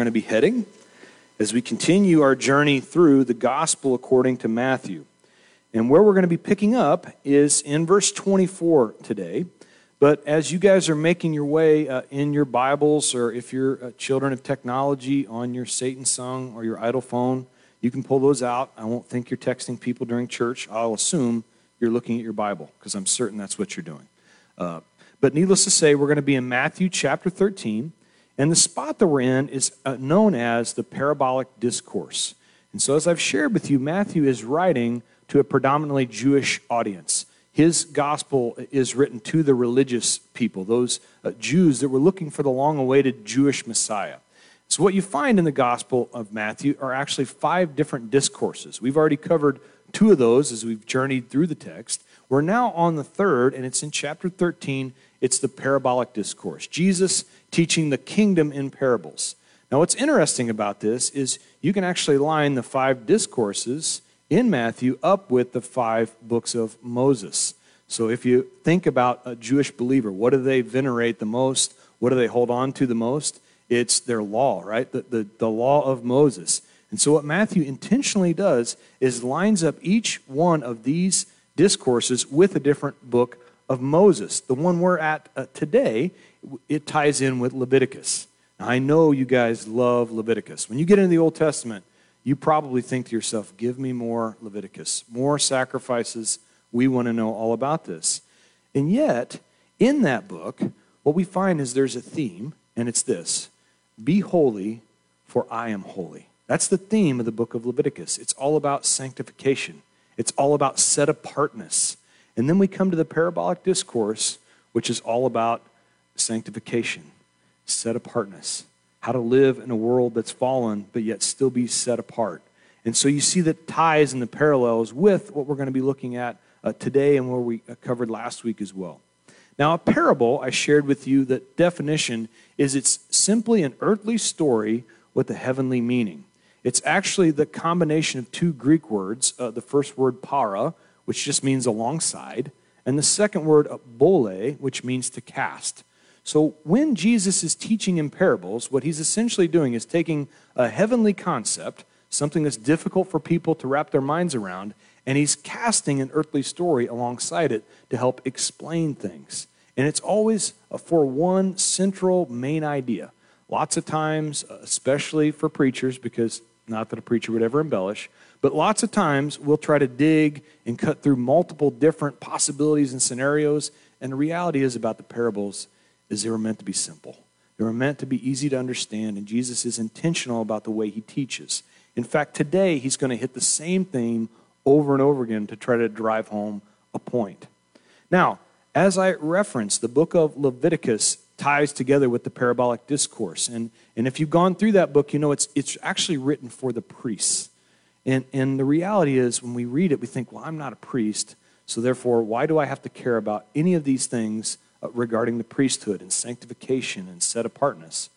going to be heading as we continue our journey through the gospel according to Matthew. And where we're going to be picking up is in verse 24 today. But as you guys are making your way uh, in your Bibles, or if you're uh, children of technology on your Satan song or your idol phone, you can pull those out. I won't think you're texting people during church. I'll assume you're looking at your Bible because I'm certain that's what you're doing. Uh, but needless to say, we're going to be in Matthew chapter 13. And the spot that we're in is uh, known as the parabolic discourse. And so, as I've shared with you, Matthew is writing to a predominantly Jewish audience. His gospel is written to the religious people, those uh, Jews that were looking for the long awaited Jewish Messiah. So, what you find in the Gospel of Matthew are actually five different discourses. We've already covered two of those as we've journeyed through the text. We're now on the third, and it's in chapter 13. It's the parabolic discourse. Jesus teaching the kingdom in parables. Now, what's interesting about this is you can actually line the five discourses in Matthew up with the five books of Moses. So, if you think about a Jewish believer, what do they venerate the most? What do they hold on to the most? It's their law, right? The, the, the law of Moses. And so, what Matthew intentionally does is lines up each one of these discourses with a different book of Moses. The one we're at uh, today it ties in with Leviticus. Now, I know you guys love Leviticus. When you get into the Old Testament, you probably think to yourself, give me more Leviticus, more sacrifices. We want to know all about this. And yet, in that book, what we find is there's a theme, and it's this Be holy, for I am holy. That's the theme of the book of Leviticus. It's all about sanctification, it's all about set apartness. And then we come to the parabolic discourse, which is all about sanctification, set apartness, how to live in a world that's fallen, but yet still be set apart. And so you see the ties and the parallels with what we're going to be looking at uh, today and where we uh, covered last week as well. Now, a parable, I shared with you the definition is it's simply an earthly story with a heavenly meaning. It's actually the combination of two Greek words, uh, the first word para, which just means alongside, and the second word bole, which means to cast. So when Jesus is teaching in parables, what he's essentially doing is taking a heavenly concept, something that's difficult for people to wrap their minds around, and he's casting an earthly story alongside it to help explain things. And it's always for one central main idea. Lots of times, especially for preachers, because not that a preacher would ever embellish, but lots of times we'll try to dig and cut through multiple different possibilities and scenarios. And the reality is about the parables is they were meant to be simple. They were meant to be easy to understand, and Jesus is intentional about the way he teaches. In fact, today he's going to hit the same theme over and over again to try to drive home a point. Now, as I referenced, the book of Leviticus ties together with the parabolic discourse. And, and if you've gone through that book, you know it's, it's actually written for the priests. And, and the reality is, when we read it, we think, well, I'm not a priest, so therefore, why do I have to care about any of these things uh, regarding the priesthood and sanctification and set apartness.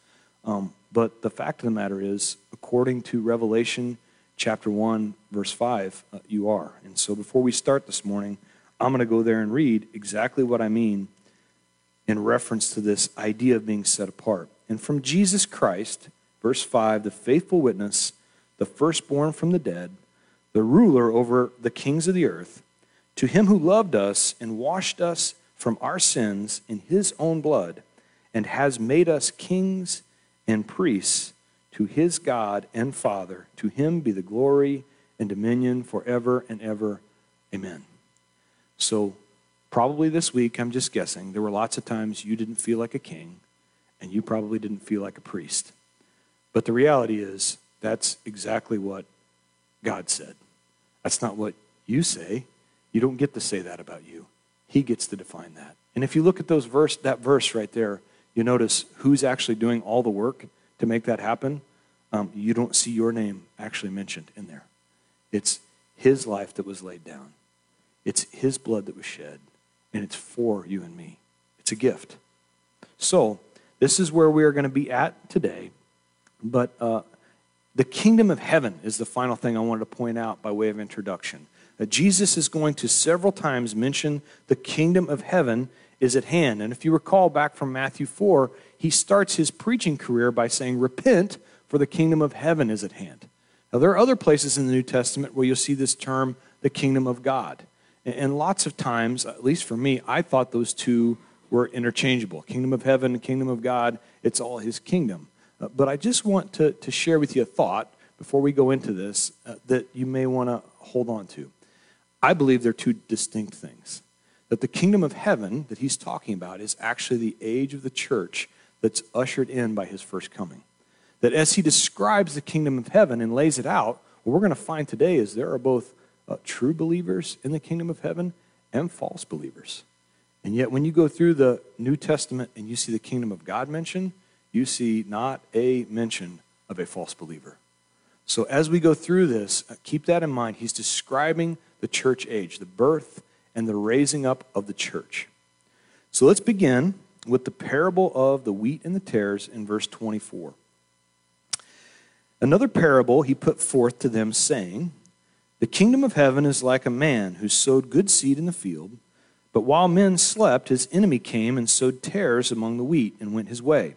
Um, but the fact of the matter is, according to Revelation chapter 1, verse 5, uh, you are. And so before we start this morning, I'm going to go there and read exactly what I mean in reference to this idea of being set apart. And from Jesus Christ, verse 5, the faithful witness, the firstborn from the dead, the ruler over the kings of the earth, to him who loved us and washed us from our sins in his own blood and has made us kings and priests to his God and Father. To him be the glory and dominion forever and ever. Amen. So, probably this week, I'm just guessing, there were lots of times you didn't feel like a king and you probably didn't feel like a priest. But the reality is, that's exactly what God said. That's not what you say. You don't get to say that about you. He gets to define that. And if you look at those verse, that verse right there, you notice who's actually doing all the work to make that happen. Um, you don't see your name actually mentioned in there. It's his life that was laid down. It's his blood that was shed, and it's for you and me. It's a gift. So, this is where we are going to be at today. But uh, the kingdom of heaven is the final thing I wanted to point out by way of introduction. Jesus is going to several times mention the kingdom of heaven is at hand. And if you recall back from Matthew 4, he starts his preaching career by saying, Repent, for the kingdom of heaven is at hand. Now, there are other places in the New Testament where you'll see this term, the kingdom of God. And lots of times, at least for me, I thought those two were interchangeable. Kingdom of heaven, kingdom of God, it's all his kingdom. Uh, but I just want to, to share with you a thought before we go into this uh, that you may want to hold on to. I believe they're two distinct things. That the kingdom of heaven that he's talking about is actually the age of the church that's ushered in by his first coming. That as he describes the kingdom of heaven and lays it out, what we're going to find today is there are both uh, true believers in the kingdom of heaven and false believers. And yet, when you go through the New Testament and you see the kingdom of God mentioned, you see not a mention of a false believer. So, as we go through this, uh, keep that in mind. He's describing the church age, the birth and the raising up of the church. So, let's begin with the parable of the wheat and the tares in verse 24. Another parable he put forth to them, saying, The kingdom of heaven is like a man who sowed good seed in the field. But while men slept, his enemy came and sowed tares among the wheat and went his way.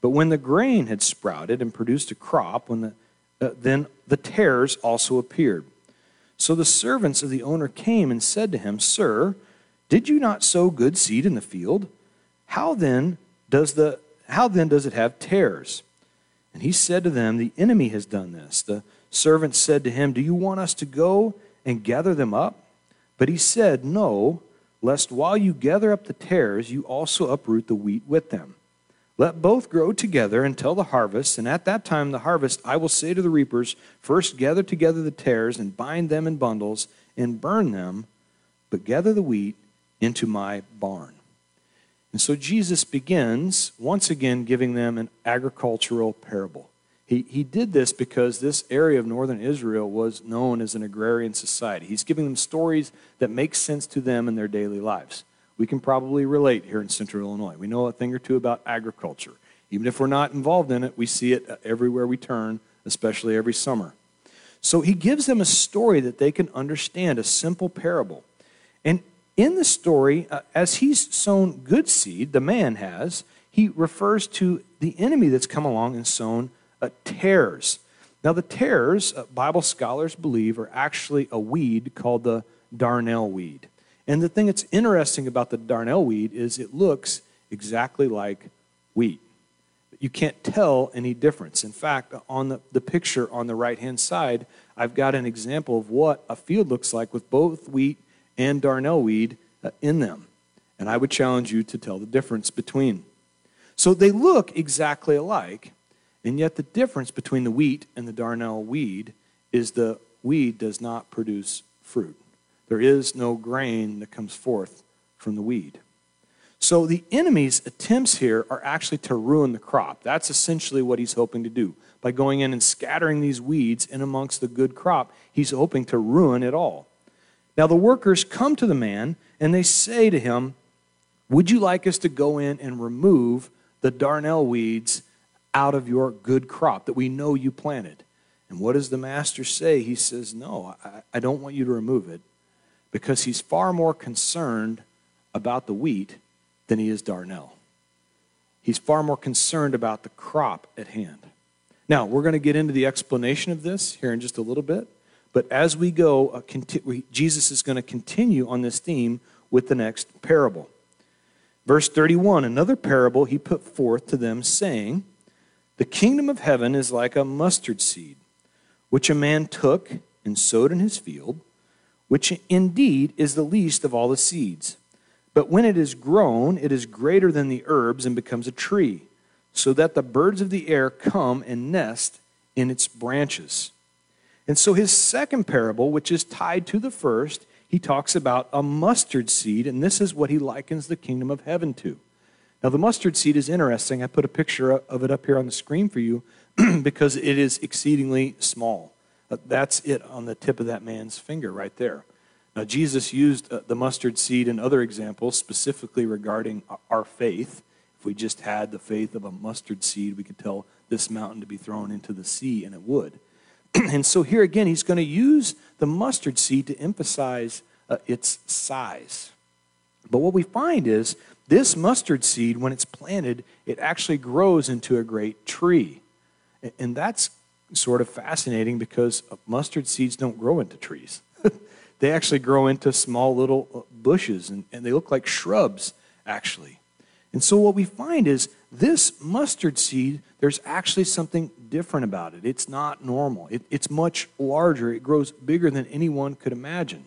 But when the grain had sprouted and produced a crop, when the, uh, then the tares also appeared. So the servants of the owner came and said to him, Sir, did you not sow good seed in the field? How then does the how then does it have tares? And he said to them, The enemy has done this. The servants said to him, Do you want us to go and gather them up? But he said, No lest while you gather up the tares, you also uproot the wheat with them. Let both grow together until the harvest, and at that time, the harvest, I will say to the reapers, First gather together the tares and bind them in bundles and burn them, but gather the wheat into my barn. And so Jesus begins once again giving them an agricultural parable. He, he did this because this area of northern Israel was known as an agrarian society. He's giving them stories that make sense to them in their daily lives. We can probably relate here in central Illinois. We know a thing or two about agriculture. Even if we're not involved in it, we see it everywhere we turn, especially every summer. So he gives them a story that they can understand, a simple parable. And in the story, uh, as he's sown good seed, the man has, he refers to the enemy that's come along and sown uh, tares. Now, the tares, uh, Bible scholars believe, are actually a weed called the darnel weed. And the thing that's interesting about the darnel weed is it looks exactly like wheat. You can't tell any difference. In fact, on the, the picture on the right hand side, I've got an example of what a field looks like with both wheat and darnel weed uh, in them. And I would challenge you to tell the difference between. So they look exactly alike, and yet, the difference between the wheat and the darnel weed is the weed does not produce fruit. There is no grain that comes forth from the weed. So, the enemy's attempts here are actually to ruin the crop. That's essentially what he's hoping to do. By going in and scattering these weeds in amongst the good crop, he's hoping to ruin it all. Now, the workers come to the man and they say to him, Would you like us to go in and remove the darnel weeds out of your good crop that we know you planted. And what does the master say? He says, No, I, I don't want you to remove it because he's far more concerned about the wheat than he is darnel. He's far more concerned about the crop at hand. Now, we're going to get into the explanation of this here in just a little bit. But as we go, uh, Jesus is going to continue on this theme with the next parable. Verse 31 Another parable he put forth to them, saying, the kingdom of heaven is like a mustard seed, which a man took and sowed in his field, which indeed is the least of all the seeds. But when it is grown, it is greater than the herbs and becomes a tree, so that the birds of the air come and nest in its branches. And so his second parable, which is tied to the first, he talks about a mustard seed, and this is what he likens the kingdom of heaven to. Now, the mustard seed is interesting. I put a picture of it up here on the screen for you because it is exceedingly small. That's it on the tip of that man's finger right there. Now, Jesus used uh, the mustard seed in other examples, specifically regarding our faith. If we just had the faith of a mustard seed, we could tell this mountain to be thrown into the sea, and it would. and so, here again, he's going to use the mustard seed to emphasize uh, its size. But what we find is this mustard seed, when it's planted, it actually grows into a great tree. And that's sort of fascinating because mustard seeds don't grow into trees. they actually grow into small little uh, bushes and, and they look like shrubs, actually. And so what we find is this mustard seed, there's actually something different about it. It's not normal, it, it's much larger, it grows bigger than anyone could imagine.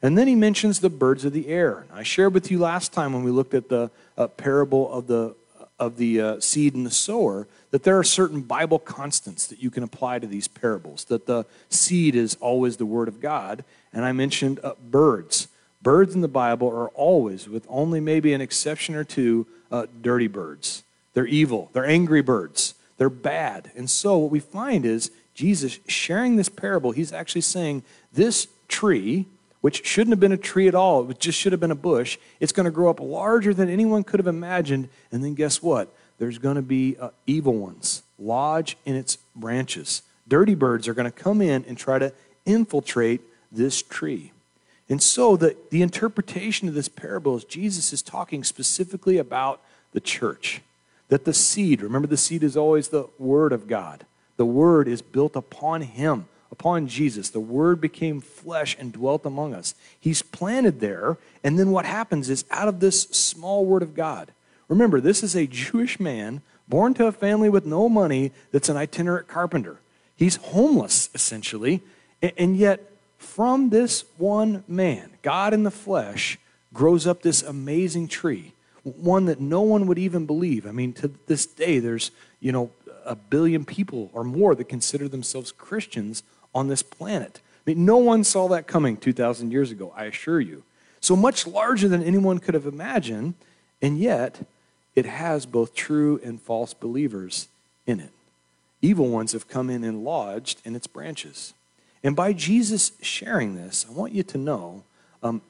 And then he mentions the birds of the air. I shared with you last time when we looked at the uh, parable of the, of the uh, seed and the sower that there are certain Bible constants that you can apply to these parables, that the seed is always the Word of God. And I mentioned uh, birds. Birds in the Bible are always, with only maybe an exception or two, uh, dirty birds. They're evil, they're angry birds, they're bad. And so what we find is Jesus sharing this parable, he's actually saying this tree which shouldn't have been a tree at all, it just should have been a bush. It's going to grow up larger than anyone could have imagined. And then guess what? There's going to be uh, evil ones lodge in its branches. Dirty birds are going to come in and try to infiltrate this tree. And so the, the interpretation of this parable is Jesus is talking specifically about the church. That the seed, remember the seed is always the word of God. The word is built upon him upon Jesus. The Word became flesh and dwelt among us. He's planted there, and then what happens is out of this small Word of God, remember, this is a Jewish man born to a family with no money that's an itinerant carpenter. He's homeless, essentially, and yet from this one man, God in the flesh, grows up this amazing tree, one that no one would even believe. I mean, to this day, there's, you know, a billion people or more that consider themselves Christians on this planet. I mean, no one saw that coming 2,000 years ago, I assure you. So much larger than anyone could have imagined, and yet it has both true and false believers in it. Evil ones have come in and lodged in its branches. And by Jesus sharing this, I want you to know um,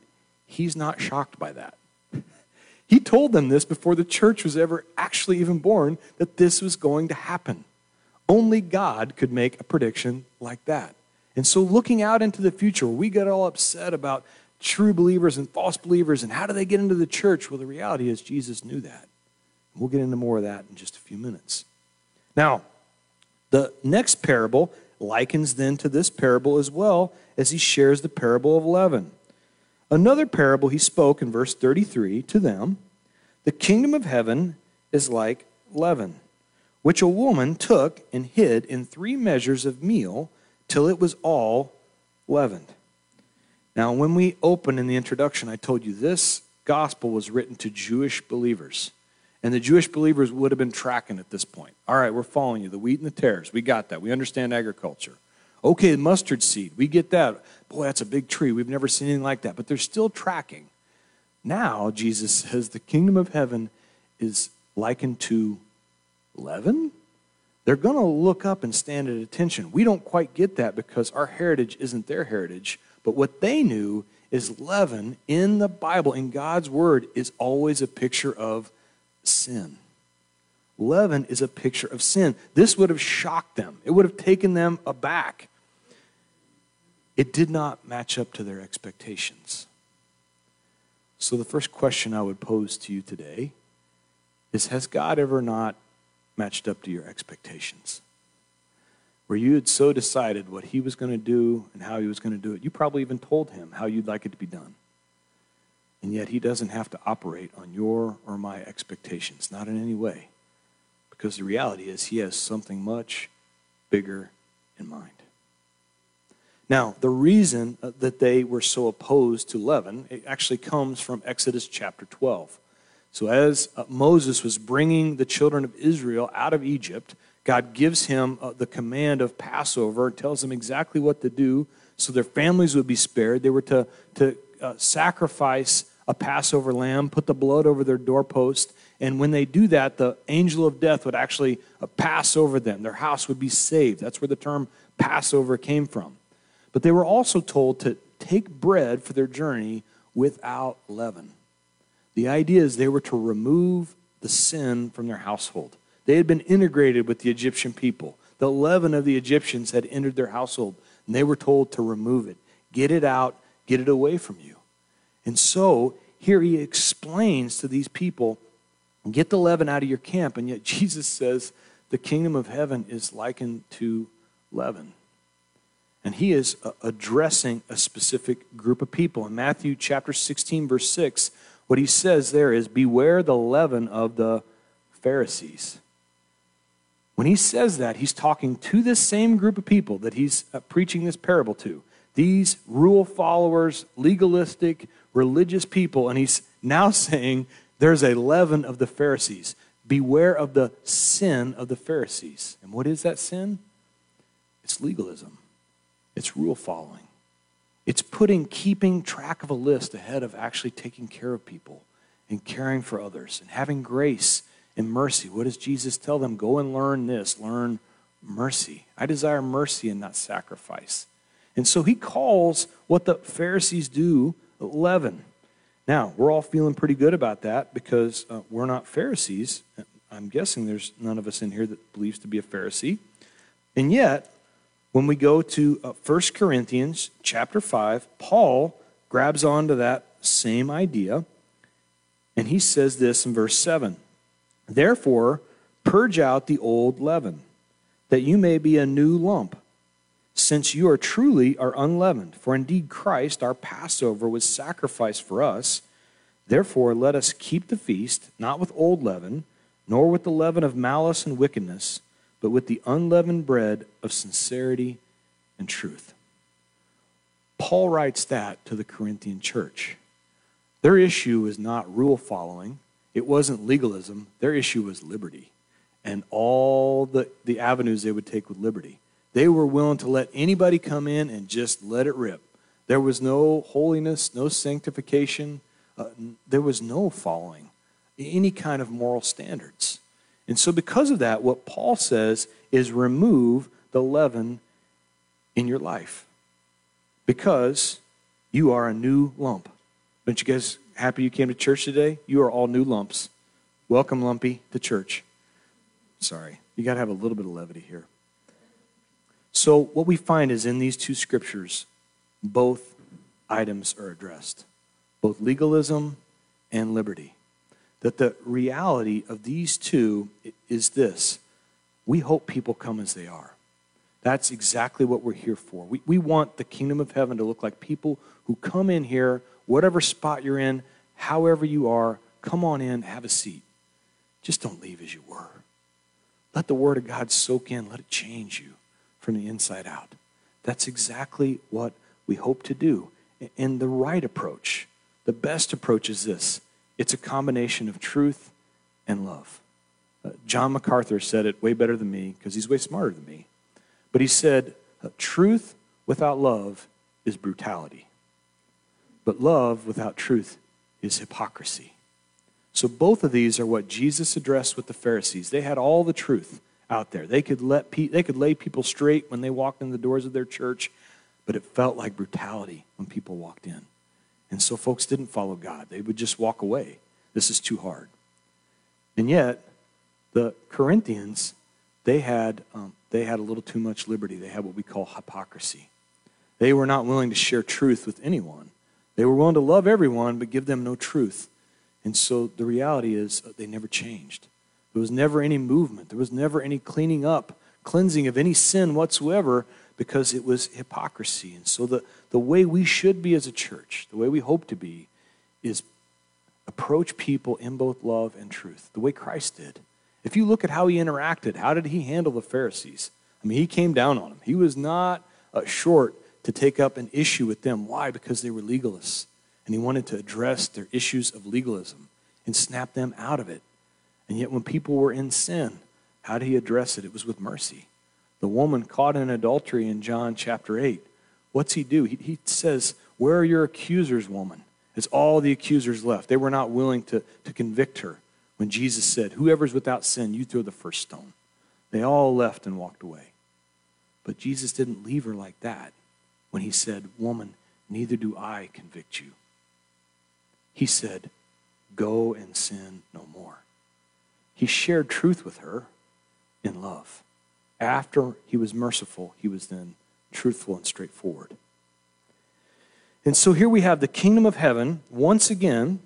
he's not shocked by that. He told them this before the church was ever actually even born that this was going to happen. Only God could make a prediction like that. And so, looking out into the future, we get all upset about true believers and false believers and how do they get into the church? Well, the reality is, Jesus knew that. We'll get into more of that in just a few minutes. Now, the next parable likens then to this parable as well as he shares the parable of leaven. Another parable he spoke in verse 33 to them The kingdom of heaven is like leaven which a woman took and hid in three measures of meal till it was all leavened. Now, when we opened in the introduction, I told you this gospel was written to Jewish believers. And the Jewish believers would have been tracking at this point. All right, we're following you. The wheat and the tares, we got that. We understand agriculture. Okay, mustard seed, we get that. Boy, that's a big tree. We've never seen anything like that. But they're still tracking. Now, Jesus says the kingdom of heaven is likened to leaven? They're going to look up and stand at attention. We don't quite get that because our heritage isn't their heritage. But what they knew is leaven in the Bible, in God's Word, is always a picture of sin. Leaven is a picture of sin. This would have shocked them, it would have taken them aback. It did not match up to their expectations. So, the first question I would pose to you today is Has God ever not matched up to your expectations. Where you had so decided what he was going to do and how he was going to do it. You probably even told him how you'd like it to be done. And yet he doesn't have to operate on your or my expectations, not in any way. Because the reality is he has something much bigger in mind. Now, the reason uh, that they were so opposed to leaven it actually comes from Exodus chapter 12. So, as uh, Moses was bringing the children of Israel out of Egypt, God gives him uh, the command of Passover, tells them exactly what to do so their families would be spared. They were to, to uh, sacrifice a Passover lamb, put the blood over their doorpost, and when they do that, the angel of death would actually uh, pass over them. Their house would be saved. That's where the term Passover came from. But they were also told to take bread for their journey without leaven. The idea is they were to remove the sin from their household. They had been integrated with the Egyptian people. The leaven of the Egyptians had entered their household, and they were told to remove it. Get it out, get it away from you. And so here he explains to these people get the leaven out of your camp, and yet Jesus says the kingdom of heaven is likened to leaven. And he is addressing a specific group of people. In Matthew chapter 16, verse 6, what he says there is Beware the leaven of the Pharisees. When he says that, he's talking to this same group of people that he's uh, preaching this parable to. These rule followers, legalistic, religious people. And he's now saying there's a leaven of the Pharisees. Beware of the sin of the Pharisees. And what is that sin? It's legalism, it's rule following. It's putting, keeping track of a list ahead of actually taking care of people and caring for others and having grace and mercy. What does Jesus tell them? Go and learn this, learn mercy. I desire mercy and not sacrifice. And so he calls what the Pharisees do leaven. Now, we're all feeling pretty good about that because uh, we're not Pharisees. I'm guessing there's none of us in here that believes to be a Pharisee. And yet, when we go to uh, 1 Corinthians chapter 5, Paul grabs onto that same idea, and he says this in verse 7 Therefore, purge out the old leaven, that you may be a new lump since you are truly are unleavened. For indeed Christ, our Passover, was sacrificed for us. Therefore, let us keep the feast, not with old leaven, nor with the leaven of malice and wickedness, but with the unleavened bread of sincerity and truth. Paul writes that to the Corinthian church. Their issue is not rule following, it wasn't legalism. Their issue was liberty and all the, the avenues they would take with liberty. They were willing to let anybody come in and just let it rip. There was no holiness, no sanctification, uh, there was no following any kind of moral standards. And so, because of that, what Paul says is remove the leaven in your life because you are a new lump. Aren't you guys happy you came to church today? You are all new lumps. Welcome, Lumpy, to church. Sorry, you got to have a little bit of levity here. So, what we find is in these two scriptures, both items are addressed both legalism and liberty. That the reality of these two is this we hope people come as they are. That's exactly what we're here for. We, we want the kingdom of heaven to look like people who come in here, whatever spot you're in, however you are, come on in, have a seat. Just don't leave as you were. Let the word of God soak in, let it change you from the inside out. That's exactly what we hope to do. And the right approach, the best approach is this it's a combination of truth and love. Uh, John MacArthur said it way better than me because he's way smarter than me. But he said, uh, Truth without love is brutality, but love without truth is hypocrisy. So both of these are what Jesus addressed with the Pharisees. They had all the truth out there. They could, let pe- they could lay people straight when they walked in the doors of their church, but it felt like brutality when people walked in. And so folks didn't follow God. They would just walk away. This is too hard. And yet, the Corinthians, they had, um, they had a little too much liberty. They had what we call hypocrisy. They were not willing to share truth with anyone. They were willing to love everyone, but give them no truth. And so the reality is, uh, they never changed. There was never any movement. There was never any cleaning up, cleansing of any sin whatsoever because it was hypocrisy. And so the, the way we should be as a church, the way we hope to be, is approach people in both love and truth, the way Christ did. If you look at how he interacted, how did he handle the Pharisees? I mean, he came down on them. He was not uh, short to take up an issue with them. Why? Because they were legalists. And he wanted to address their issues of legalism and snap them out of it. And yet, when people were in sin, how did he address it? It was with mercy. The woman caught in adultery in John chapter 8, what's he do? He, he says, Where are your accusers, woman? It's all the accusers left. They were not willing to, to convict her when Jesus said, Whoever's without sin, you throw the first stone. They all left and walked away. But Jesus didn't leave her like that when he said, Woman, neither do I convict you. He said, Go and sin no more. He shared truth with her in love. After he was merciful, he was then truthful and straightforward. And so here we have the kingdom of heaven once again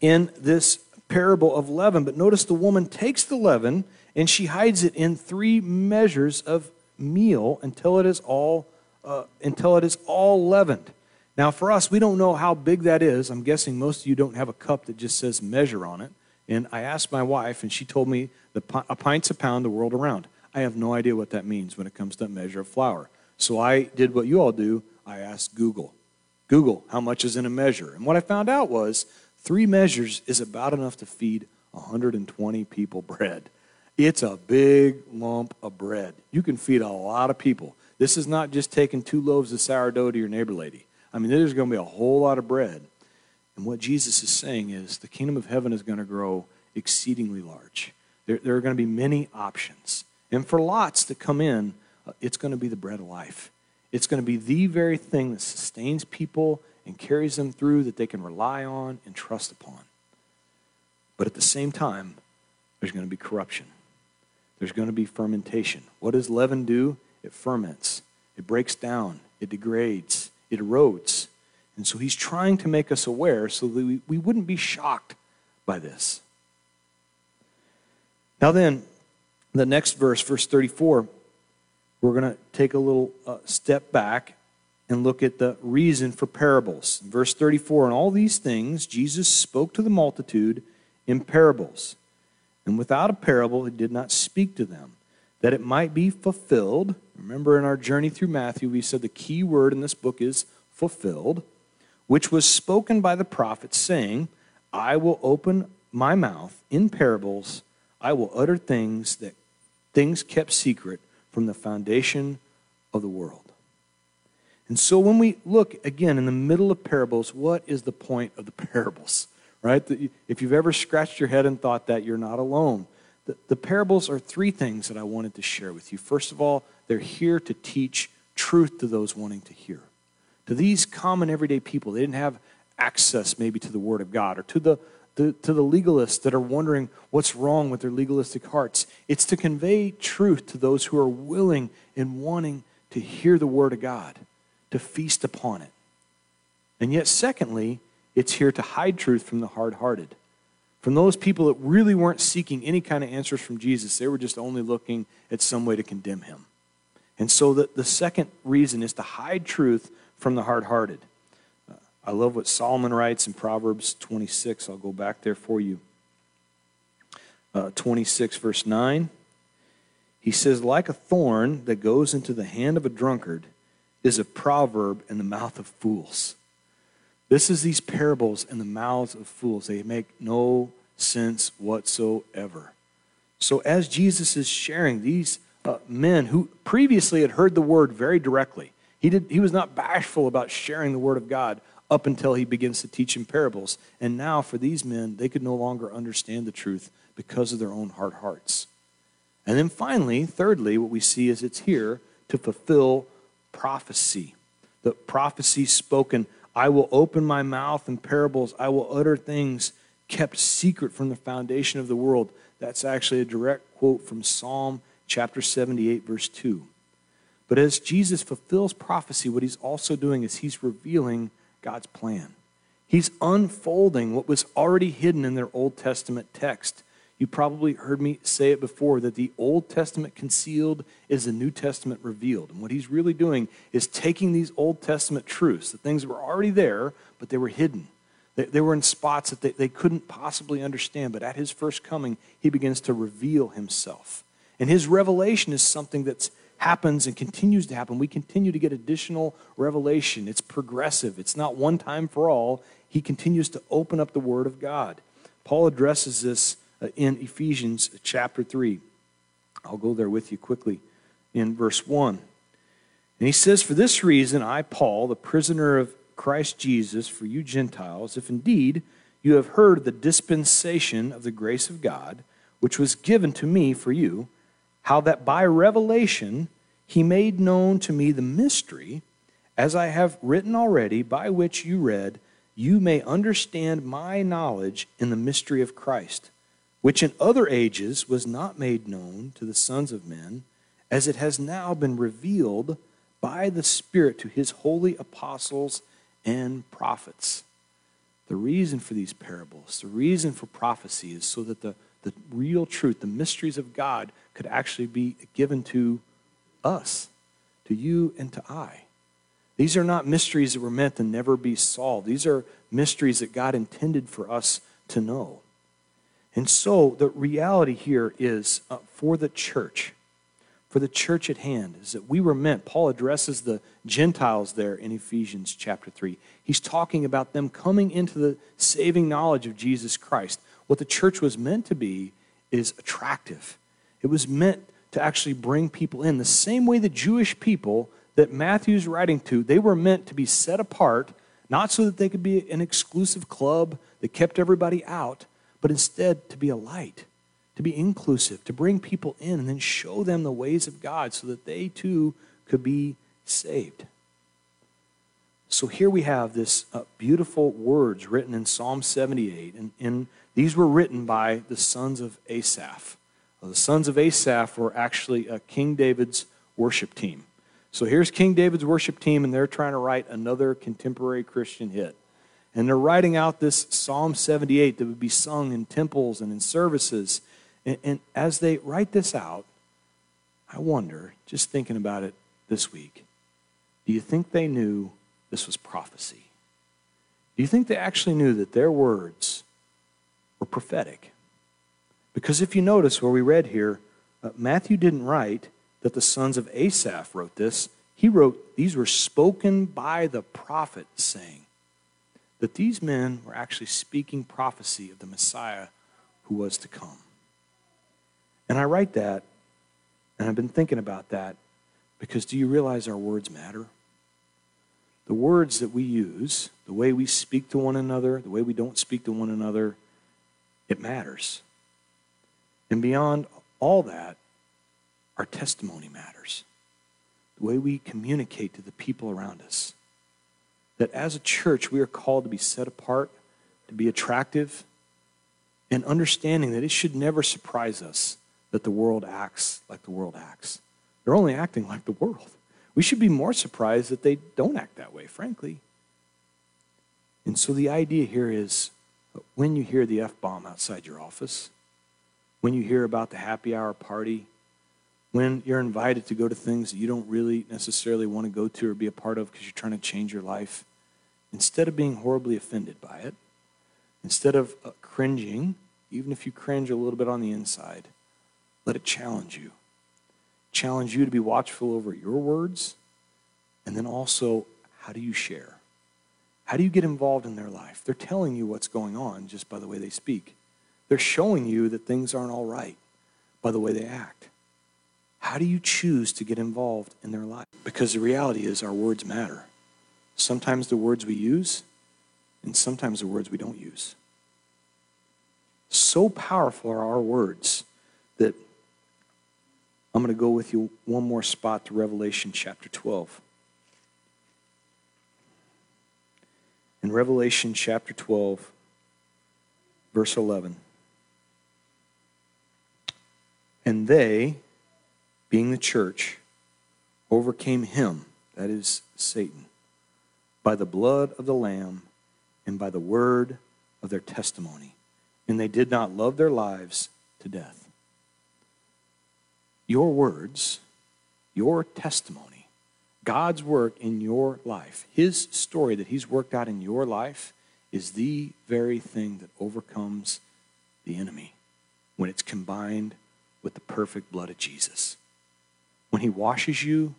in this parable of leaven. But notice the woman takes the leaven and she hides it in three measures of meal until it is all uh, until it is all leavened. Now, for us, we don't know how big that is. I'm guessing most of you don't have a cup that just says measure on it. And I asked my wife, and she told me the, a pint's a pound the world around. I have no idea what that means when it comes to a measure of flour. So I did what you all do. I asked Google. Google, how much is in a measure? And what I found out was three measures is about enough to feed 120 people bread. It's a big lump of bread. You can feed a lot of people. This is not just taking two loaves of sourdough to your neighbor lady. I mean, there's going to be a whole lot of bread. And what Jesus is saying is the kingdom of heaven is going to grow exceedingly large. There, there are going to be many options. And for lots that come in, Uh, it's going to be the bread of life. It's going to be the very thing that sustains people and carries them through that they can rely on and trust upon. But at the same time, there's going to be corruption. There's going to be fermentation. What does leaven do? It ferments, it breaks down, it degrades, it erodes. And so he's trying to make us aware so that we, we wouldn't be shocked by this. Now, then, the next verse, verse 34, we're going to take a little uh, step back and look at the reason for parables. Verse 34, in all these things, Jesus spoke to the multitude in parables. And without a parable, he did not speak to them, that it might be fulfilled. Remember, in our journey through Matthew, we said the key word in this book is fulfilled, which was spoken by the prophet, saying, I will open my mouth in parables, I will utter things that things kept secret from the foundation of the world. And so when we look again in the middle of parables, what is the point of the parables? Right? If you've ever scratched your head and thought that, you're not alone. The, the parables are three things that I wanted to share with you. First of all, they're here to teach truth to those wanting to hear. To these common everyday people, they didn't have access maybe to the Word of God or to the, the, to the legalists that are wondering what's wrong with their legalistic hearts. It's to convey truth to those who are willing and wanting to hear the Word of God, to feast upon it. And yet, secondly, it's here to hide truth from the hard hearted. From those people that really weren't seeking any kind of answers from Jesus, they were just only looking at some way to condemn him. And so the, the second reason is to hide truth from the hard hearted. I love what Solomon writes in Proverbs 26. I'll go back there for you. Uh, 26, verse 9. He says, Like a thorn that goes into the hand of a drunkard is a proverb in the mouth of fools. This is these parables in the mouths of fools. They make no sense whatsoever. So, as Jesus is sharing, these uh, men who previously had heard the word very directly, he, did, he was not bashful about sharing the word of God up until he begins to teach in parables. And now, for these men, they could no longer understand the truth because of their own hard hearts. And then finally, thirdly, what we see is it's here to fulfill prophecy. The prophecy spoken I will open my mouth in parables. I will utter things kept secret from the foundation of the world. That's actually a direct quote from Psalm chapter 78, verse 2. But as Jesus fulfills prophecy, what he's also doing is he's revealing God's plan. He's unfolding what was already hidden in their Old Testament text. You probably heard me say it before that the Old Testament concealed is the New Testament revealed. And what he's really doing is taking these Old Testament truths, the things that were already there, but they were hidden. They, they were in spots that they, they couldn't possibly understand. But at his first coming, he begins to reveal himself. And his revelation is something that happens and continues to happen. We continue to get additional revelation. It's progressive, it's not one time for all. He continues to open up the Word of God. Paul addresses this uh, in Ephesians chapter 3. I'll go there with you quickly in verse 1. And he says, For this reason, I, Paul, the prisoner of Christ Jesus, for you Gentiles, if indeed you have heard the dispensation of the grace of God, which was given to me for you, how that by revelation he made known to me the mystery, as I have written already, by which you read, you may understand my knowledge in the mystery of Christ which in other ages was not made known to the sons of men, as it has now been revealed by the Spirit to his holy apostles and prophets. The reason for these parables, the reason for prophecy is so that the, the real truth, the mysteries of God, could actually be given to us, to you and to I. These are not mysteries that were meant to never be solved. These are mysteries that God intended for us to know. And so the reality here is uh, for the church, for the church at hand, is that we were meant, Paul addresses the Gentiles there in Ephesians chapter 3. He's talking about them coming into the saving knowledge of Jesus Christ. What the church was meant to be is attractive, it was meant to actually bring people in. The same way the Jewish people that Matthew's writing to, they were meant to be set apart, not so that they could be an exclusive club that kept everybody out, but instead to be a light, to be inclusive, to bring people in and then show them the ways of God so that they too could be saved. So here we have this uh, beautiful words written in Psalm 78, and, and these were written by the sons of Asaph. Well, the sons of Asaph were actually uh, King David's worship team. So here's King David's worship team, and they're trying to write another contemporary Christian hit. And they're writing out this Psalm 78 that would be sung in temples and in services. And, and as they write this out, I wonder, just thinking about it this week, do you think they knew this was prophecy? Do you think they actually knew that their words were prophetic? Because if you notice where we read here, uh, Matthew didn't write that the sons of Asaph wrote this. He wrote, These were spoken by the prophet, saying that these men were actually speaking prophecy of the Messiah who was to come. And I write that, and I've been thinking about that because do you realize our words matter? The words that we use, the way we speak to one another, the way we don't speak to one another, it matters. And beyond all that, our testimony matters. The way we communicate to the people around us. That as a church, we are called to be set apart, to be attractive, and understanding that it should never surprise us that the world acts like the world acts. They're only acting like the world. We should be more surprised that they don't act that way, frankly. And so the idea here is when you hear the F bomb outside your office, when you hear about the happy hour party when you're invited to go to things that you don't really necessarily want to go to or be a part of because you're trying to change your life, instead of being horribly offended by it, instead of uh, cringing, even if you cringe a little bit on the inside, let it challenge you. Challenge you to be watchful over your words, and then also, how do you share? How do you get involved in their life? They're telling you what's going on just by the way they speak. They're showing you that things aren't all right by the way they act. How do you choose to get involved in their life? Because the reality is, our words matter. Sometimes the words we use, and sometimes the words we don't use. So powerful are our words that I'm going to go with you one more spot to Revelation chapter 12. In Revelation chapter 12, verse 11. And they, being the church, overcame him, that is Satan, by the blood of the Lamb and by the word of their testimony. And they did not love their lives to death. Your words, your testimony, God's work in your life, His story that He's worked out in your life, is the very thing that overcomes the enemy when it's combined with the perfect blood of Jesus. When He washes you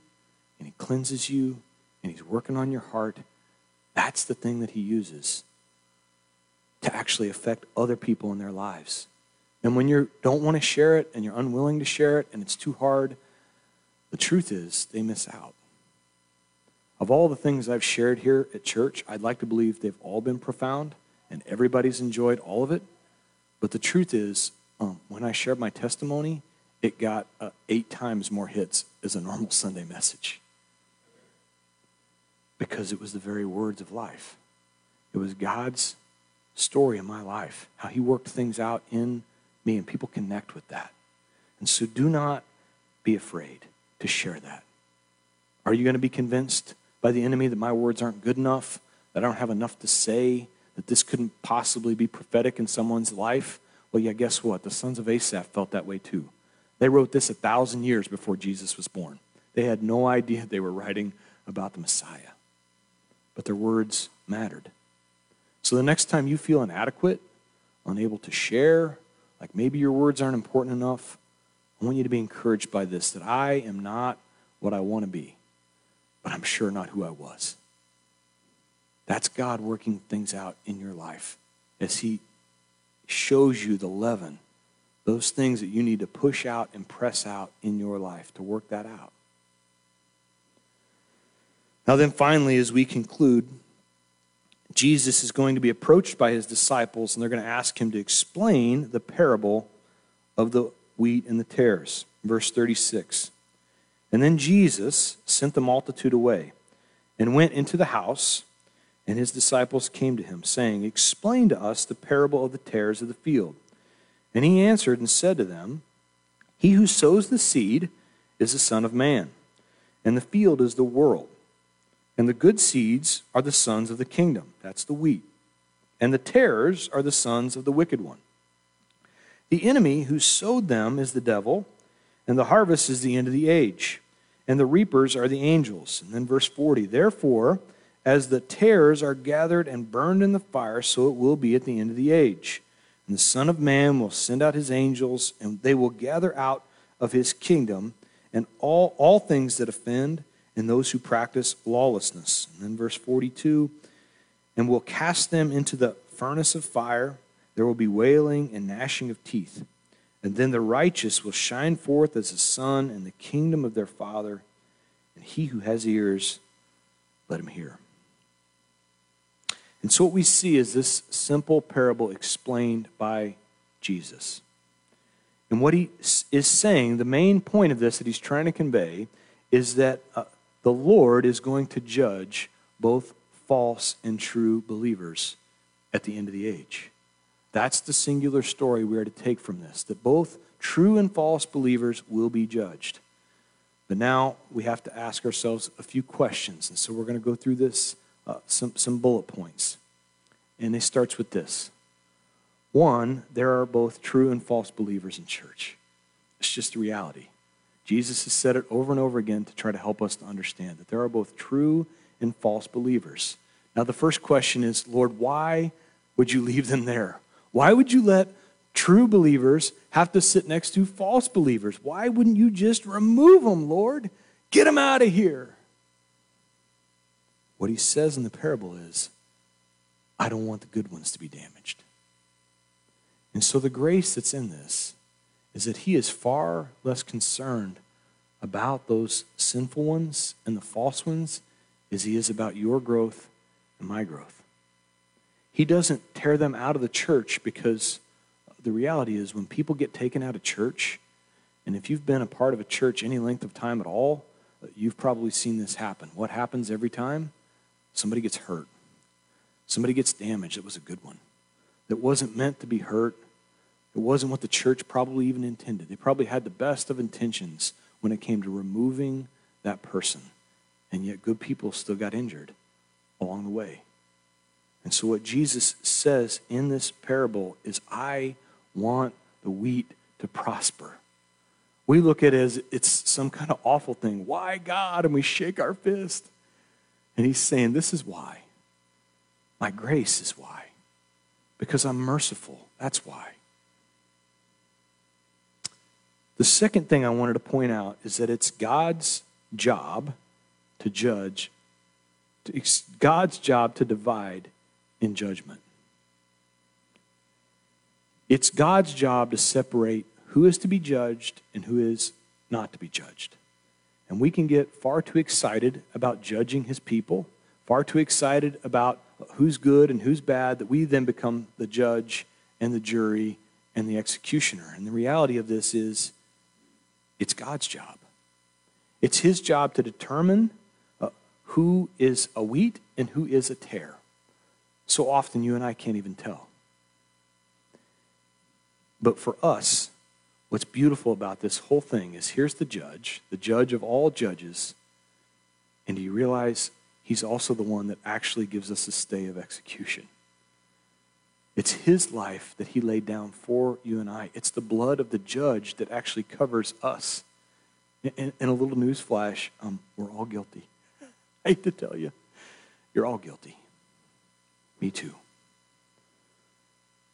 and He cleanses you and He's working on your heart, that's the thing that He uses to actually affect other people in their lives. And when you don't want to share it and you're unwilling to share it and it's too hard, the truth is they miss out. Of all the things I've shared here at church, I'd like to believe they've all been profound and everybody's enjoyed all of it. But the truth is, um, when I shared my testimony, it got uh, eight times more hits as a normal Sunday message because it was the very words of life. It was God's story in my life, how He worked things out in me, and people connect with that. And so do not be afraid to share that. Are you going to be convinced by the enemy that my words aren't good enough, that I don't have enough to say, that this couldn't possibly be prophetic in someone's life? Well, yeah, guess what? The sons of Asaph felt that way too. They wrote this a thousand years before Jesus was born. They had no idea they were writing about the Messiah, but their words mattered. So the next time you feel inadequate, unable to share, like maybe your words aren't important enough, I want you to be encouraged by this that I am not what I want to be, but I'm sure not who I was. That's God working things out in your life as He shows you the leaven, those things that you need to push out and press out in your life to work that out. Now, then, finally, as we conclude, Jesus is going to be approached by his disciples, and they're going to ask him to explain the parable of the wheat and the tares. Verse 36. And then Jesus sent the multitude away and went into the house. And his disciples came to him, saying, Explain to us the parable of the tares of the field. And he answered and said to them, He who sows the seed is the Son of Man, and the field is the world. And the good seeds are the sons of the kingdom, that's the wheat. And the tares are the sons of the wicked one. The enemy who sowed them is the devil, and the harvest is the end of the age. And the reapers are the angels. And then verse 40 Therefore, as the tares are gathered and burned in the fire, so it will be at the end of the age. And the Son of Man will send out his angels, and they will gather out of his kingdom and all, all things that offend and those who practice lawlessness. And then verse 42 and will cast them into the furnace of fire. There will be wailing and gnashing of teeth. And then the righteous will shine forth as the sun in the kingdom of their Father. And he who has ears, let him hear. And so, what we see is this simple parable explained by Jesus. And what he is saying, the main point of this that he's trying to convey, is that uh, the Lord is going to judge both false and true believers at the end of the age. That's the singular story we are to take from this that both true and false believers will be judged. But now we have to ask ourselves a few questions. And so we're going to go through this, uh, some, some bullet points. And it starts with this one, there are both true and false believers in church. It's just a reality. Jesus has said it over and over again to try to help us to understand that there are both true and false believers. Now, the first question is Lord, why would you leave them there? Why would you let true believers have to sit next to false believers? Why wouldn't you just remove them, Lord? Get them out of here. What he says in the parable is, I don't want the good ones to be damaged. And so the grace that's in this is that he is far less concerned about those sinful ones and the false ones as he is about your growth and my growth. He doesn't tear them out of the church because the reality is when people get taken out of church, and if you've been a part of a church any length of time at all, you've probably seen this happen. What happens every time? Somebody gets hurt. Somebody gets damaged. It was a good one. That wasn't meant to be hurt. It wasn't what the church probably even intended. They probably had the best of intentions when it came to removing that person. And yet, good people still got injured along the way. And so, what Jesus says in this parable is, I want the wheat to prosper. We look at it as it's some kind of awful thing. Why, God? And we shake our fist. And he's saying, This is why. My grace is why. Because I'm merciful. That's why. The second thing I wanted to point out is that it's God's job to judge, it's God's job to divide in judgment. It's God's job to separate who is to be judged and who is not to be judged. And we can get far too excited about judging his people, far too excited about who's good and who's bad, that we then become the judge and the jury and the executioner. And the reality of this is it's God's job. It's His job to determine uh, who is a wheat and who is a tare. So often you and I can't even tell. But for us, what's beautiful about this whole thing is here's the judge, the judge of all judges, and do you realize he's also the one that actually gives us a stay of execution? It's his life that he laid down for you and I. It's the blood of the judge that actually covers us. And, a little news flash um, we're all guilty. I hate to tell you, you're all guilty. Me too.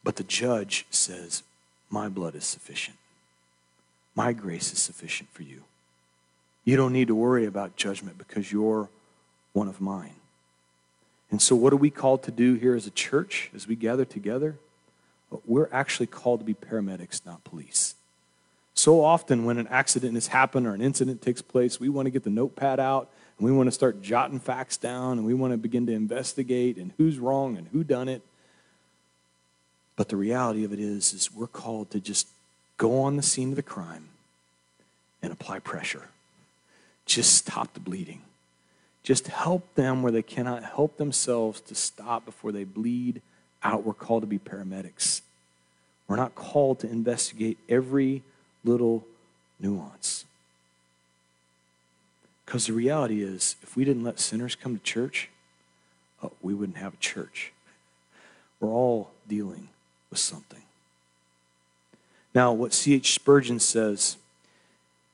But the judge says, My blood is sufficient. My grace is sufficient for you. You don't need to worry about judgment because you're one of mine. And so, what are we called to do here as a church as we gather together? We're actually called to be paramedics, not police. So often, when an accident has happened or an incident takes place, we want to get the notepad out and we want to start jotting facts down and we want to begin to investigate and who's wrong and who done it. But the reality of it is, is we're called to just go on the scene of the crime and apply pressure. Just stop the bleeding. Just help them where they cannot help themselves to stop before they bleed out. We're called to be paramedics. We're not called to investigate every little nuance. Because the reality is, if we didn't let sinners come to church, oh, we wouldn't have a church. We're all dealing with something. Now, what C.H. Spurgeon says,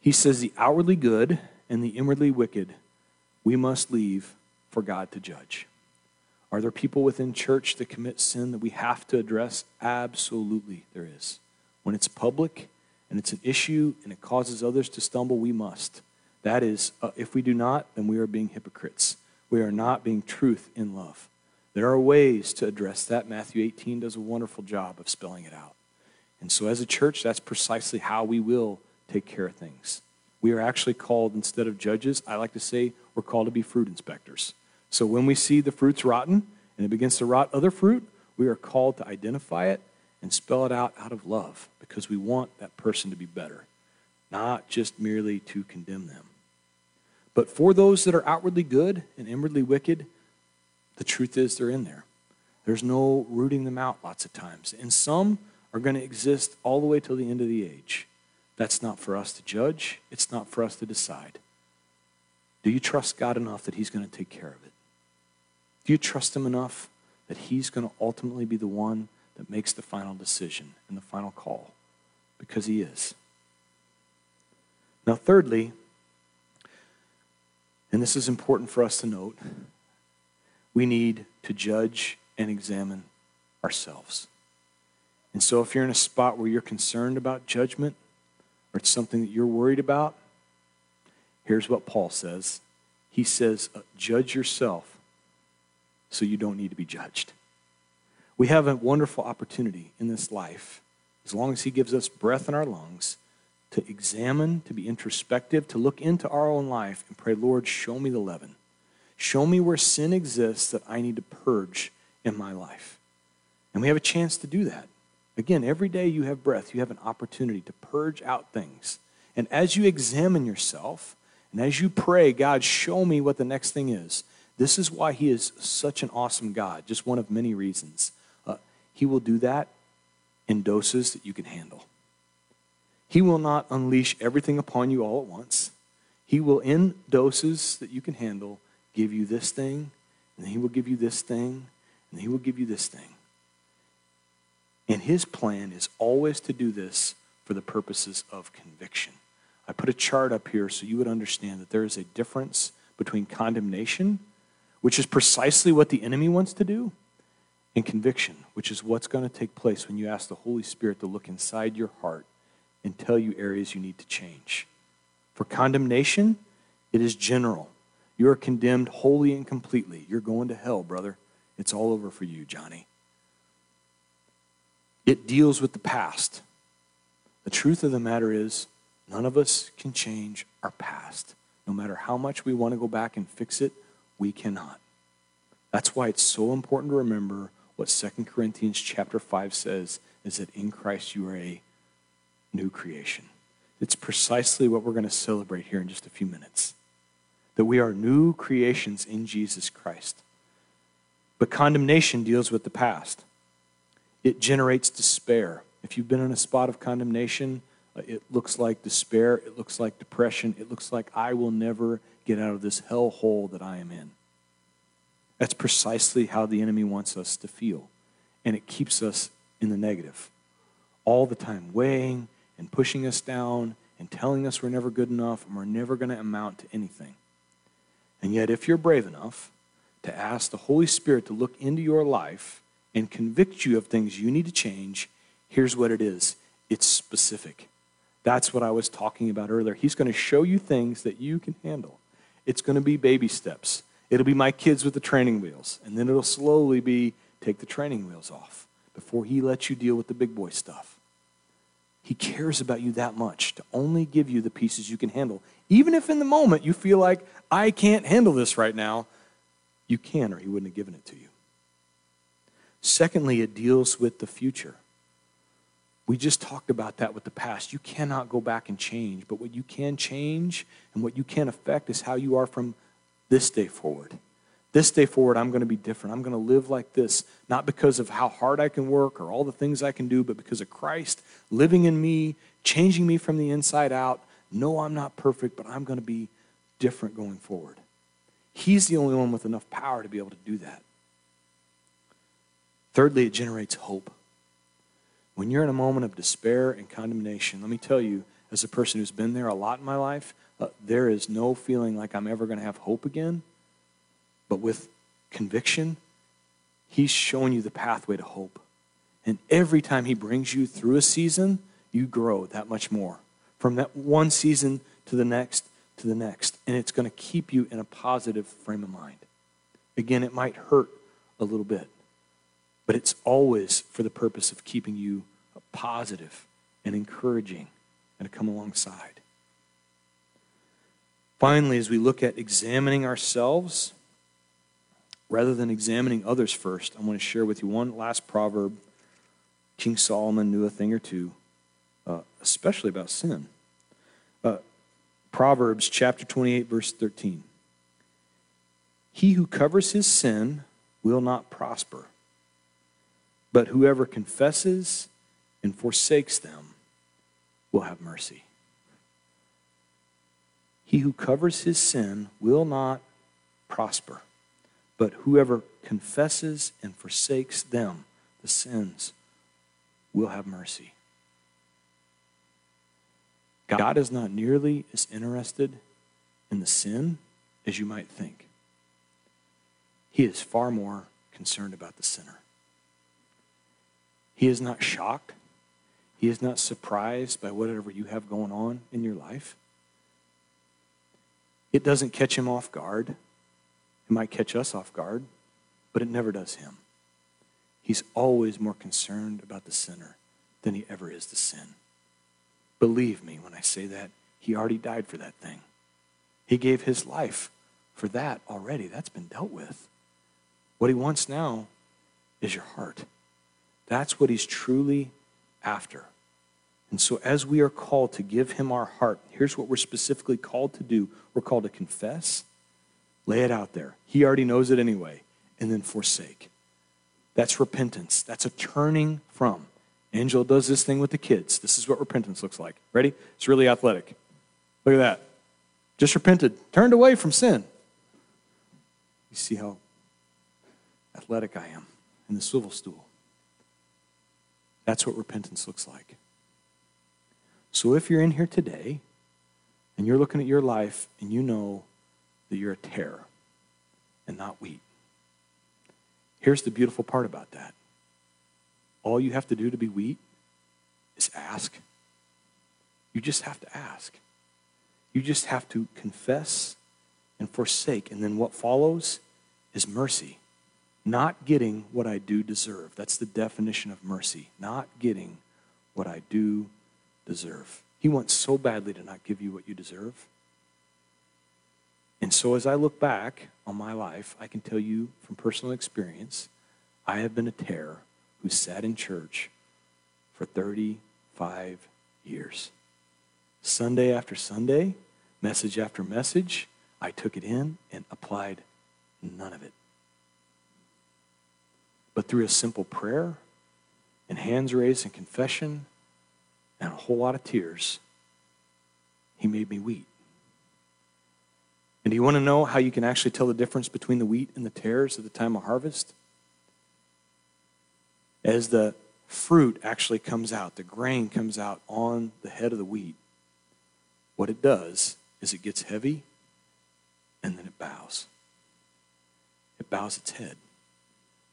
he says, the outwardly good and the inwardly wicked we must leave for God to judge. Are there people within church that commit sin that we have to address? Absolutely, there is. When it's public and it's an issue and it causes others to stumble, we must. That is, uh, if we do not, then we are being hypocrites. We are not being truth in love. There are ways to address that. Matthew 18 does a wonderful job of spelling it out. And so, as a church, that's precisely how we will take care of things. We are actually called, instead of judges, I like to say we're called to be fruit inspectors. So, when we see the fruit's rotten and it begins to rot other fruit, we are called to identify it and spell it out out of love because we want that person to be better, not just merely to condemn them. But for those that are outwardly good and inwardly wicked, the truth is they're in there. There's no rooting them out lots of times. And some are going to exist all the way till the end of the age. That's not for us to judge, it's not for us to decide. Do you trust God enough that He's going to take care of it? Do you trust Him enough that He's going to ultimately be the one that makes the final decision and the final call? Because He is. Now, thirdly, and this is important for us to note, we need to judge and examine ourselves. And so, if you're in a spot where you're concerned about judgment or it's something that you're worried about, here's what Paul says He says, uh, Judge yourself so you don't need to be judged. We have a wonderful opportunity in this life, as long as He gives us breath in our lungs, to examine, to be introspective, to look into our own life and pray, Lord, show me the leaven. Show me where sin exists that I need to purge in my life. And we have a chance to do that. Again, every day you have breath, you have an opportunity to purge out things. And as you examine yourself, and as you pray, God, show me what the next thing is. This is why He is such an awesome God, just one of many reasons. Uh, he will do that in doses that you can handle. He will not unleash everything upon you all at once. He will, in doses that you can handle, give you this thing, and He will give you this thing, and He will give you this thing. And His plan is always to do this for the purposes of conviction. I put a chart up here so you would understand that there is a difference between condemnation, which is precisely what the enemy wants to do, and conviction, which is what's going to take place when you ask the Holy Spirit to look inside your heart and tell you areas you need to change. For condemnation, it is general. You are condemned wholly and completely. You're going to hell, brother. It's all over for you, Johnny. It deals with the past. The truth of the matter is, none of us can change our past. No matter how much we want to go back and fix it, we cannot. That's why it's so important to remember what 2 Corinthians chapter 5 says is that in Christ you are a new creation. It's precisely what we're going to celebrate here in just a few minutes. That we are new creations in Jesus Christ. But condemnation deals with the past. It generates despair. If you've been in a spot of condemnation, uh, it looks like despair, it looks like depression, it looks like I will never get out of this hell hole that I am in. That's precisely how the enemy wants us to feel. and it keeps us in the negative all the time, weighing and pushing us down and telling us we're never good enough and we're never going to amount to anything. And yet, if you're brave enough to ask the Holy Spirit to look into your life and convict you of things you need to change, here's what it is it's specific. That's what I was talking about earlier. He's going to show you things that you can handle. It's going to be baby steps. It'll be my kids with the training wheels, and then it'll slowly be take the training wheels off before he lets you deal with the big boy stuff. He cares about you that much to only give you the pieces you can handle. Even if in the moment you feel like, I can't handle this right now, you can, or he wouldn't have given it to you. Secondly, it deals with the future. We just talked about that with the past. You cannot go back and change, but what you can change and what you can affect is how you are from this day forward. This day forward, I'm going to be different. I'm going to live like this, not because of how hard I can work or all the things I can do, but because of Christ living in me, changing me from the inside out. No, I'm not perfect, but I'm going to be different going forward. He's the only one with enough power to be able to do that. Thirdly, it generates hope. When you're in a moment of despair and condemnation, let me tell you, as a person who's been there a lot in my life, uh, there is no feeling like I'm ever going to have hope again. But with conviction, He's showing you the pathway to hope. And every time He brings you through a season, you grow that much more. From that one season to the next to the next. And it's going to keep you in a positive frame of mind. Again, it might hurt a little bit, but it's always for the purpose of keeping you positive and encouraging and to come alongside. Finally, as we look at examining ourselves, rather than examining others first, I want to share with you one last proverb. King Solomon knew a thing or two, uh, especially about sin. Uh, Proverbs chapter 28, verse 13. He who covers his sin will not prosper, but whoever confesses and forsakes them will have mercy. He who covers his sin will not prosper, but whoever confesses and forsakes them, the sins, will have mercy. God is not nearly as interested in the sin as you might think. He is far more concerned about the sinner. He is not shocked. He is not surprised by whatever you have going on in your life. It doesn't catch him off guard. It might catch us off guard, but it never does him. He's always more concerned about the sinner than he ever is the sin. Believe me when I say that. He already died for that thing. He gave his life for that already. That's been dealt with. What he wants now is your heart. That's what he's truly after. And so, as we are called to give him our heart, here's what we're specifically called to do we're called to confess, lay it out there. He already knows it anyway, and then forsake. That's repentance. That's a turning from. Angela does this thing with the kids. This is what repentance looks like. Ready? It's really athletic. Look at that. Just repented, turned away from sin. You see how athletic I am in the swivel stool. That's what repentance looks like. So if you're in here today and you're looking at your life and you know that you're a tare and not wheat, here's the beautiful part about that all you have to do to be wheat is ask. You just have to ask. You just have to confess and forsake. And then what follows is mercy. Not getting what I do deserve. That's the definition of mercy. Not getting what I do deserve. He wants so badly to not give you what you deserve. And so as I look back on my life, I can tell you from personal experience, I have been a tare who sat in church for 35 years. Sunday after Sunday, message after message, I took it in and applied none of it. But through a simple prayer and hands raised in confession and a whole lot of tears, he made me wheat. And do you want to know how you can actually tell the difference between the wheat and the tares at the time of harvest? as the fruit actually comes out, the grain comes out on the head of the wheat, what it does is it gets heavy and then it bows. It bows its head.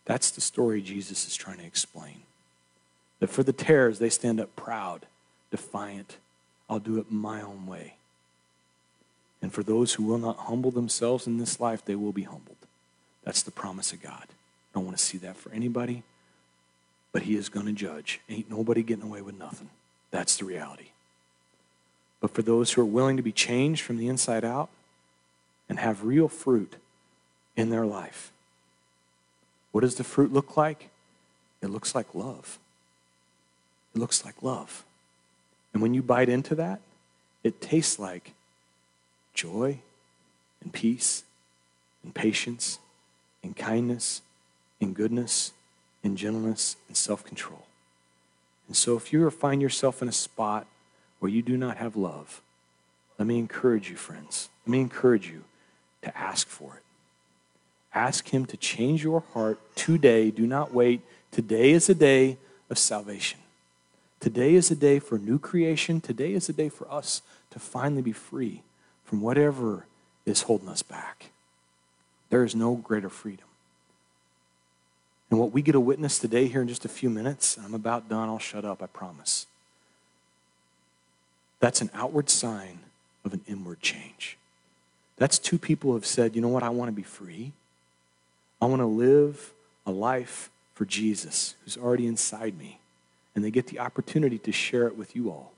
That's the story Jesus is trying to explain. That for the tares, they stand up proud, defiant. I'll do it my own way. And for those who will not humble themselves in this life, they will be humbled. That's the promise of God. I don't want to see that for anybody, but He is going to judge. Ain't nobody getting away with nothing. That's the reality. But for those who are willing to be changed from the inside out and have real fruit in their life, what does the fruit look like? It looks like love. It looks like love. And when you bite into that, it tastes like joy and peace and patience and kindness and goodness and gentleness and self control. And so, if you find yourself in a spot where you do not have love, let me encourage you, friends. Let me encourage you to ask for it. Ask Him to change your heart today. Do not wait. Today is a day of salvation. Today is a day for new creation. Today is a day for us to finally be free from whatever is holding us back. There is no greater freedom. And what we get to witness today here in just a few minutes, I'm about done, I'll shut up, I promise. That's an outward sign of an inward change. That's two people who have said, you know what, I want to be free. I want to live a life for Jesus who's already inside me. And they get the opportunity to share it with you all.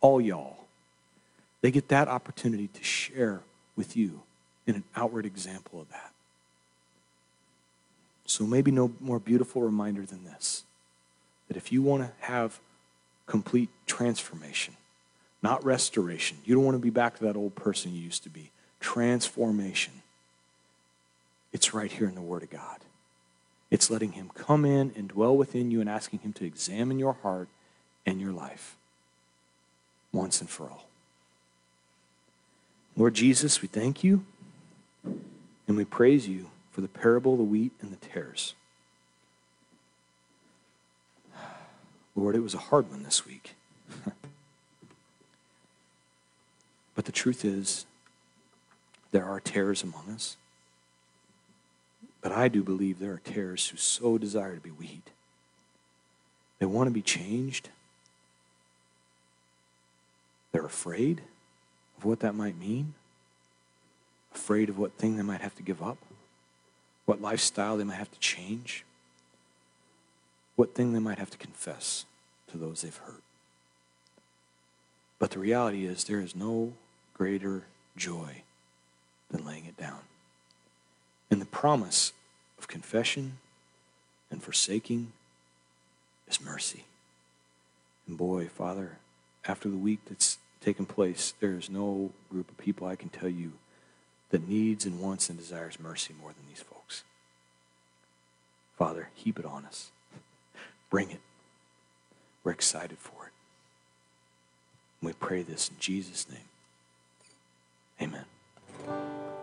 All y'all. They get that opportunity to share with you in an outward example of that. So, maybe no more beautiful reminder than this that if you want to have complete transformation, not restoration, you don't want to be back to that old person you used to be, transformation, it's right here in the Word of God. It's letting Him come in and dwell within you and asking Him to examine your heart and your life once and for all. Lord Jesus, we thank you and we praise you for the parable of the wheat and the tares. Lord, it was a hard one this week. but the truth is, there are tares among us. But I do believe there are tares who so desire to be wheat. They want to be changed. They're afraid of what that might mean, afraid of what thing they might have to give up, what lifestyle they might have to change, what thing they might have to confess to those they've hurt. But the reality is, there is no greater joy than laying it down. And the promise of confession and forsaking is mercy. And boy, Father, after the week that's taken place, there is no group of people I can tell you that needs and wants and desires mercy more than these folks. Father, heap it on us. Bring it. We're excited for it. And we pray this in Jesus' name. Amen.